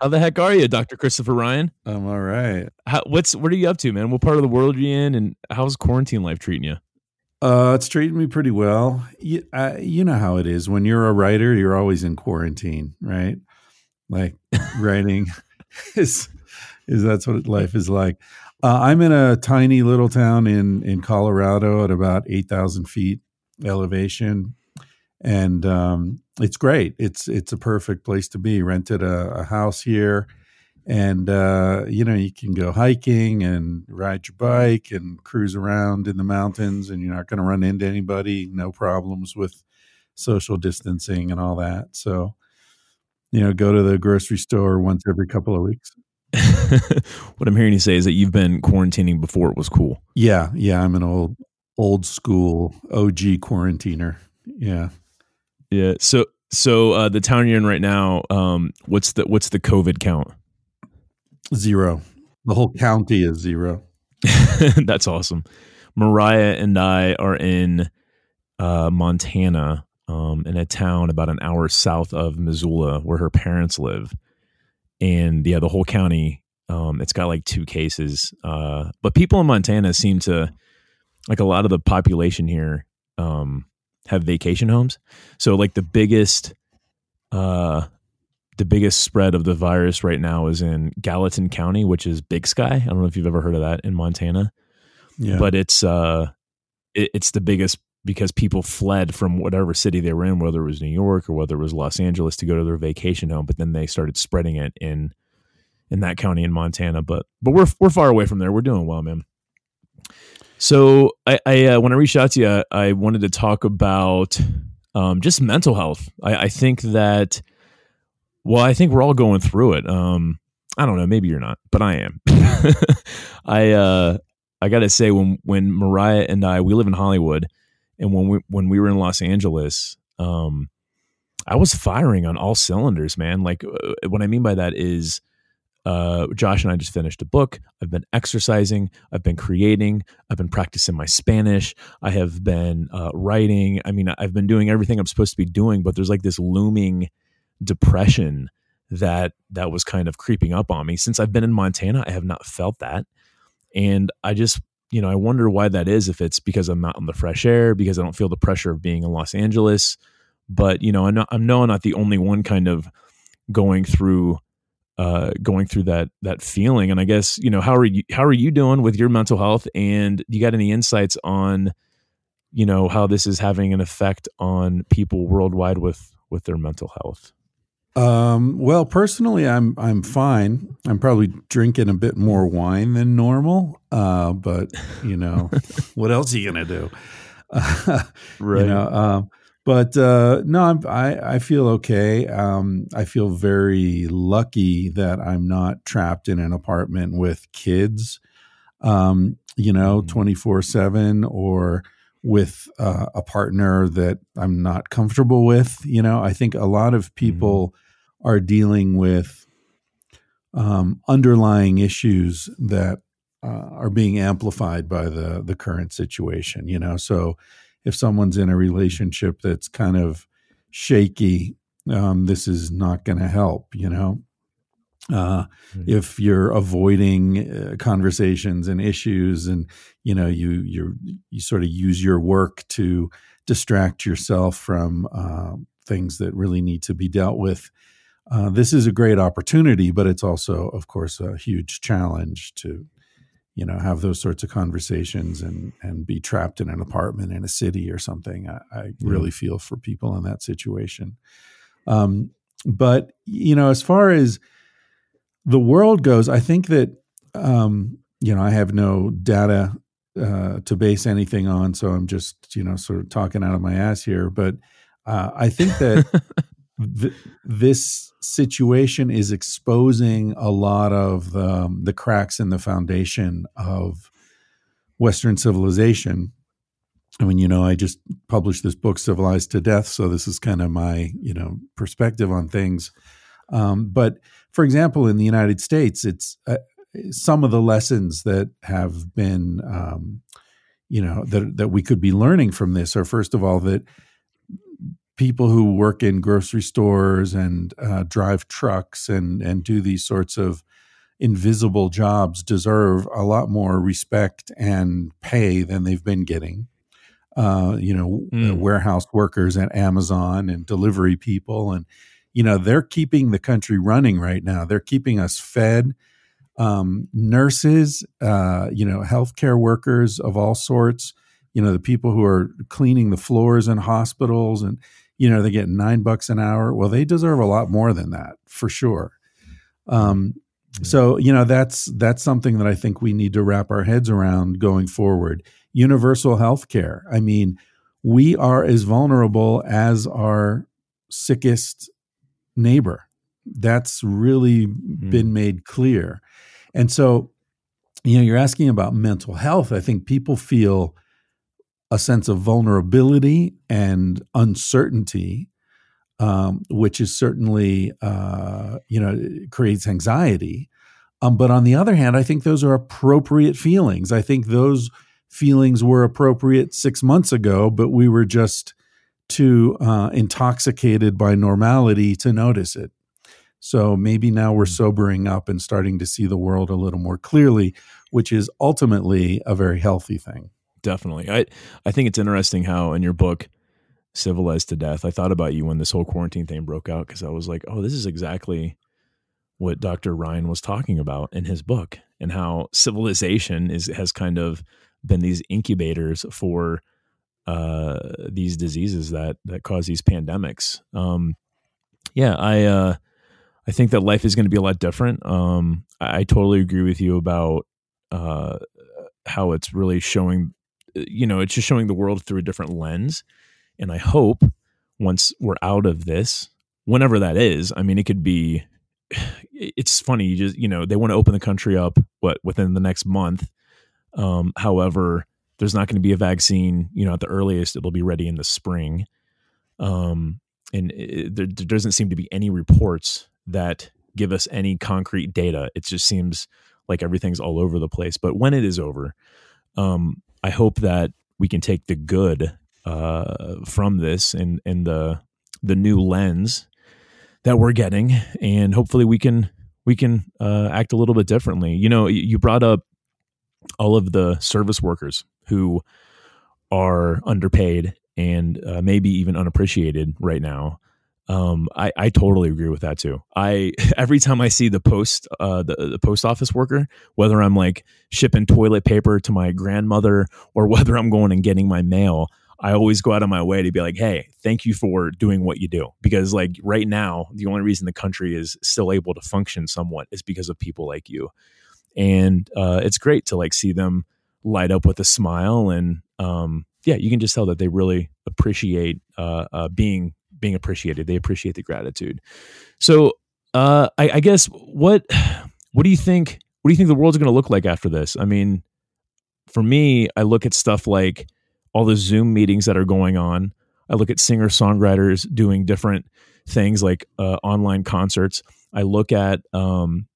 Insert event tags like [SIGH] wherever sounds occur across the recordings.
How the heck are you, Doctor Christopher Ryan? I'm all right. How, what's what are you up to, man? What part of the world are you in, and how's quarantine life treating you? Uh, it's treating me pretty well. You, uh, you know how it is when you're a writer, you're always in quarantine, right? Like [LAUGHS] writing is is that's what life is like. Uh, I'm in a tiny little town in in Colorado at about eight thousand feet elevation, and um, it's great. It's it's a perfect place to be. Rented a, a house here, and uh, you know you can go hiking and ride your bike and cruise around in the mountains, and you're not going to run into anybody. No problems with social distancing and all that. So, you know, go to the grocery store once every couple of weeks. [LAUGHS] what I'm hearing you say is that you've been quarantining before it was cool. Yeah, yeah, I'm an old old school OG quarantiner. Yeah. Yeah. So so uh, the town you're in right now, um, what's the what's the COVID count? Zero. The whole county is zero. [LAUGHS] That's awesome. Mariah and I are in uh, Montana, um, in a town about an hour south of Missoula, where her parents live and yeah, the whole county. Um, it's got like two cases, uh, but people in Montana seem to like a lot of the population here um, have vacation homes. So like the biggest, uh, the biggest spread of the virus right now is in Gallatin County, which is Big Sky. I don't know if you've ever heard of that in Montana, yeah. but it's uh, it, it's the biggest because people fled from whatever city they were in, whether it was New York or whether it was Los Angeles, to go to their vacation home. But then they started spreading it in in that county in Montana. But but we're we're far away from there. We're doing well, man. So I, I uh, when I reached out to you, I wanted to talk about um, just mental health. I, I think that well, I think we're all going through it. Um, I don't know, maybe you're not, but I am. [LAUGHS] I uh, I got to say when when Mariah and I we live in Hollywood and when we when we were in Los Angeles, um, I was firing on all cylinders, man. Like uh, what I mean by that is, uh, Josh and I just finished a book. I've been exercising. I've been creating. I've been practicing my Spanish. I have been uh, writing. I mean, I've been doing everything I'm supposed to be doing. But there's like this looming depression that that was kind of creeping up on me since I've been in Montana. I have not felt that, and I just you know, I wonder why that is. If it's because I'm not in the fresh air, because I don't feel the pressure of being in Los Angeles. But you know, I know I'm no not the only one kind of going through uh, going through that that feeling. And I guess you know, how are you how are you doing with your mental health? And you got any insights on you know how this is having an effect on people worldwide with with their mental health? Um, well, personally, I'm I'm fine. I'm probably drinking a bit more wine than normal, uh, but you know, [LAUGHS] what else are you gonna do? [LAUGHS] Uh, right. You know, um, but uh, no, I'm, I I feel okay. Um, I feel very lucky that I'm not trapped in an apartment with kids. Um, you know, mm-hmm. twenty four seven or with uh, a partner that I'm not comfortable with. You know, I think a lot of people mm-hmm. are dealing with um, underlying issues that uh, are being amplified by the the current situation. You know, so if someone's in a relationship that's kind of shaky, um, this is not going to help. You know, uh, mm-hmm. if you're avoiding uh, conversations and issues and you know you you you sort of use your work to distract yourself from uh, things that really need to be dealt with uh, this is a great opportunity but it's also of course a huge challenge to you know have those sorts of conversations and and be trapped in an apartment in a city or something i, I really feel for people in that situation um, but you know as far as the world goes, I think that um, you know I have no data uh, to base anything on, so I'm just you know sort of talking out of my ass here. But uh, I think that [LAUGHS] th- this situation is exposing a lot of um, the cracks in the foundation of Western civilization. I mean, you know, I just published this book, Civilized to Death, so this is kind of my you know perspective on things. Um, but for example, in the United States, it's uh, some of the lessons that have been, um, you know, that that we could be learning from this are first of all that people who work in grocery stores and uh, drive trucks and and do these sorts of invisible jobs deserve a lot more respect and pay than they've been getting. Uh, you know, mm. warehouse workers at Amazon and delivery people, and you know they're keeping the country running right now. They're keeping us fed. Um, nurses, uh, you know, healthcare workers of all sorts. You know, the people who are cleaning the floors in hospitals, and you know they get nine bucks an hour. Well, they deserve a lot more than that for sure. Um, so, you know, that's that's something that I think we need to wrap our heads around going forward. Universal health care. I mean, we are as vulnerable as our sickest neighbor. That's really mm. been made clear. And so, you know, you're asking about mental health. I think people feel a sense of vulnerability and uncertainty um, which is certainly uh, you know creates anxiety. Um, but on the other hand, I think those are appropriate feelings. I think those feelings were appropriate six months ago, but we were just too uh, intoxicated by normality to notice it. So maybe now we're hmm. sobering up and starting to see the world a little more clearly, which is ultimately a very healthy thing. Definitely. I I think it's interesting how in your book civilized to death. I thought about you when this whole quarantine thing broke out because I was like, oh, this is exactly what Dr. Ryan was talking about in his book and how civilization is has kind of been these incubators for uh, these diseases that that cause these pandemics. Um, yeah, I uh, I think that life is going to be a lot different. Um, I, I, totally agree with you about uh, how it's really showing. You know, it's just showing the world through a different lens and I hope once we're out of this, whenever that is, I mean, it could be, [SIGHS] it's funny. You just, you know, they want to open the country up, what, within the next month. Um, however, there's not going to be a vaccine, you know, at the earliest, it'll be ready in the spring. Um, and it, there, there doesn't seem to be any reports that give us any concrete data. It just seems like everything's all over the place. But when it is over, um, I hope that we can take the good uh, from this and and the the new lens that we're getting, and hopefully we can we can uh, act a little bit differently. You know, you brought up all of the service workers who are underpaid and uh, maybe even unappreciated right now. Um, I, I totally agree with that too. I [LAUGHS] every time I see the post uh, the, the post office worker, whether I'm like shipping toilet paper to my grandmother or [LAUGHS] whether I'm going and getting my mail, I always go out of my way to be like, hey, thank you for doing what you do. Because, like, right now, the only reason the country is still able to function somewhat is because of people like you. And uh, it's great to like see them light up with a smile. And um, yeah, you can just tell that they really appreciate uh, uh, being being appreciated. They appreciate the gratitude. So, uh, I, I guess what what do you think? What do you think the world's going to look like after this? I mean, for me, I look at stuff like all the Zoom meetings that are going on. I look at singer songwriters doing different things like uh, online concerts. I look at um,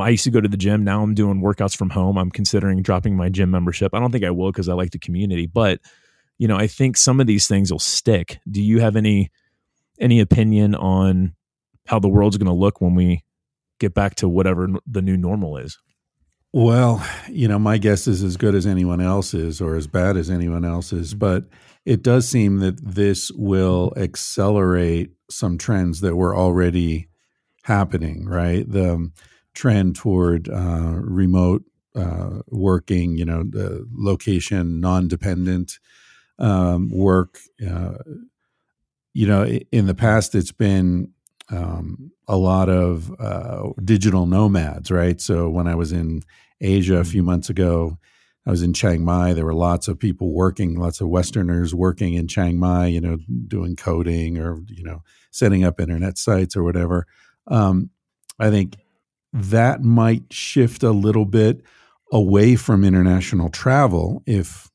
I used to go to the gym. Now I'm doing workouts from home. I'm considering dropping my gym membership. I don't think I will because I like the community, but you know, I think some of these things will stick. Do you have any any opinion on how the world's going to look when we get back to whatever the new normal is? Well, you know, my guess is as good as anyone else's or as bad as anyone else's, mm-hmm. but it does seem that this will accelerate some trends that were already happening, right? The um, trend toward uh, remote uh, working, you know, the location non dependent um, work. Uh, you know, in the past, it's been um, a lot of uh, digital nomads, right? So when I was in Asia a few mm-hmm. months ago. I was in Chiang Mai. There were lots of people working, lots of Westerners working in Chiang Mai, you know, doing coding or, you know, setting up internet sites or whatever. Um, I think that might shift a little bit away from international travel if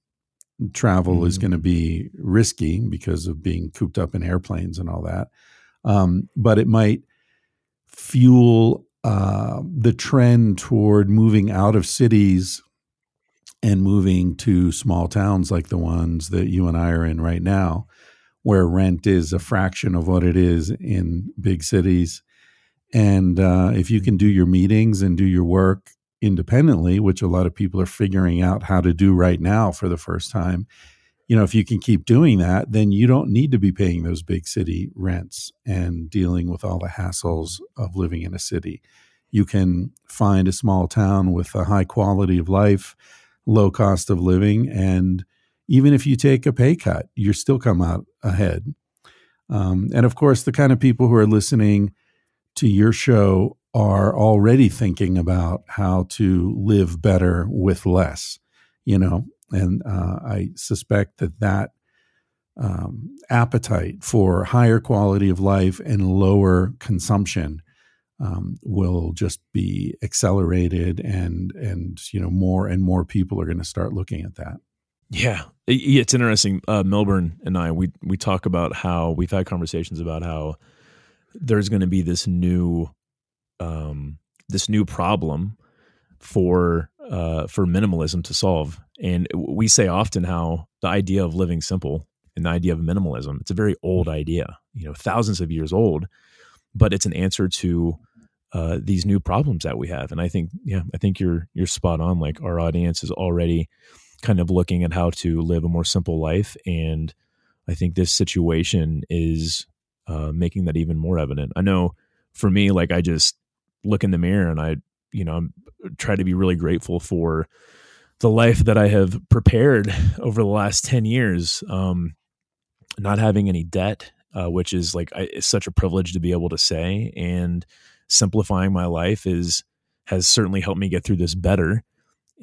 travel mm-hmm. is going to be risky because of being cooped up in airplanes and all that. Um, but it might fuel uh, the trend toward moving out of cities and moving to small towns like the ones that you and I are in right now, where rent is a fraction of what it is in big cities. And uh, if you can do your meetings and do your work independently, which a lot of people are figuring out how to do right now for the first time, you know, if you can keep doing that, then you don't need to be paying those big city rents and dealing with all the hassles of living in a city. You can find a small town with a high quality of life, low cost of living, and even if you take a pay cut, you still come out ahead. Um, and of course, the kind of people who are listening to your show are already thinking about how to live better with less. You know, and uh, I suspect that that um, appetite for higher quality of life and lower consumption um, will just be accelerated, and and you know more and more people are going to start looking at that. Yeah, it's interesting. Uh, Millburn and I we we talk about how we've had conversations about how there's going to be this new um, this new problem for uh, for minimalism to solve. And we say often how the idea of living simple and the idea of minimalism it's a very old idea, you know, thousands of years old, but it's an answer to uh, these new problems that we have. And I think, yeah, I think you're you're spot on. Like our audience is already kind of looking at how to live a more simple life, and I think this situation is uh, making that even more evident. I know for me, like I just look in the mirror and I, you know, try to be really grateful for the life that I have prepared over the last 10 years. Um, not having any debt, uh, which is like, I, it's such a privilege to be able to say and simplifying my life is, has certainly helped me get through this better.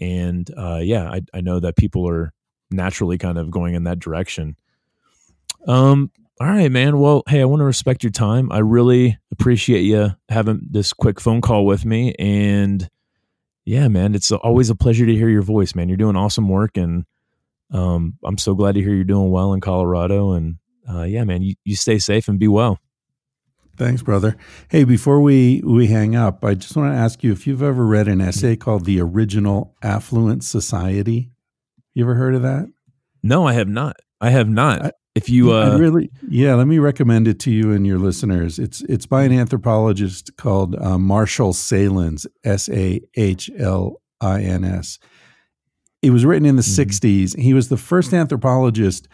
And, uh, yeah, I, I know that people are naturally kind of going in that direction. Um, all right, man. Well, hey, I want to respect your time. I really appreciate you having this quick phone call with me. And yeah, man, it's always a pleasure to hear your voice, man. You're doing awesome work. And um, I'm so glad to hear you're doing well in Colorado. And uh, yeah, man, you, you stay safe and be well. Thanks, brother. Hey, before we, we hang up, I just want to ask you if you've ever read an essay called The Original Affluent Society. You ever heard of that? No, I have not. I have not. I, if you uh, really, yeah, let me recommend it to you and your listeners. It's it's by an anthropologist called uh, Marshall Sahlins, S A H L I N S. It was written in the mm-hmm. '60s. He was the first anthropologist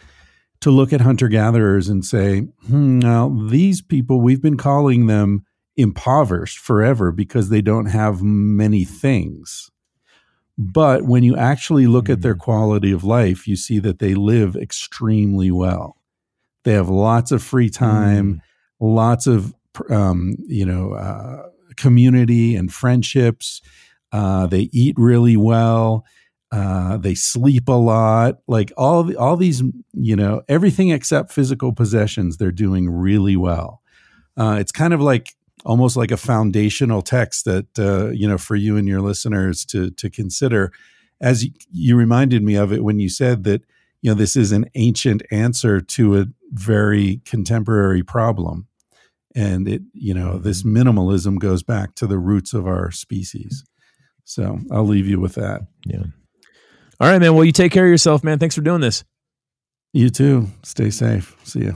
to look at hunter gatherers and say, hmm, "Now these people, we've been calling them impoverished forever because they don't have many things." But when you actually look at their mm. quality of life, you see that they live extremely well. They have lots of free time, mm. lots of um, you know uh, community and friendships. Uh, they eat really well. Uh, they sleep a lot. Like all the, all these, you know, everything except physical possessions, they're doing really well. Uh, it's kind of like almost like a foundational text that uh, you know for you and your listeners to to consider. As you, you reminded me of it when you said that you know this is an ancient answer to a very contemporary problem, and it you know this mm-hmm. minimalism goes back to the roots of our species. So I'll leave you with that. Yeah. All right, man. Well, you take care of yourself, man. Thanks for doing this. You too. Stay safe. See you.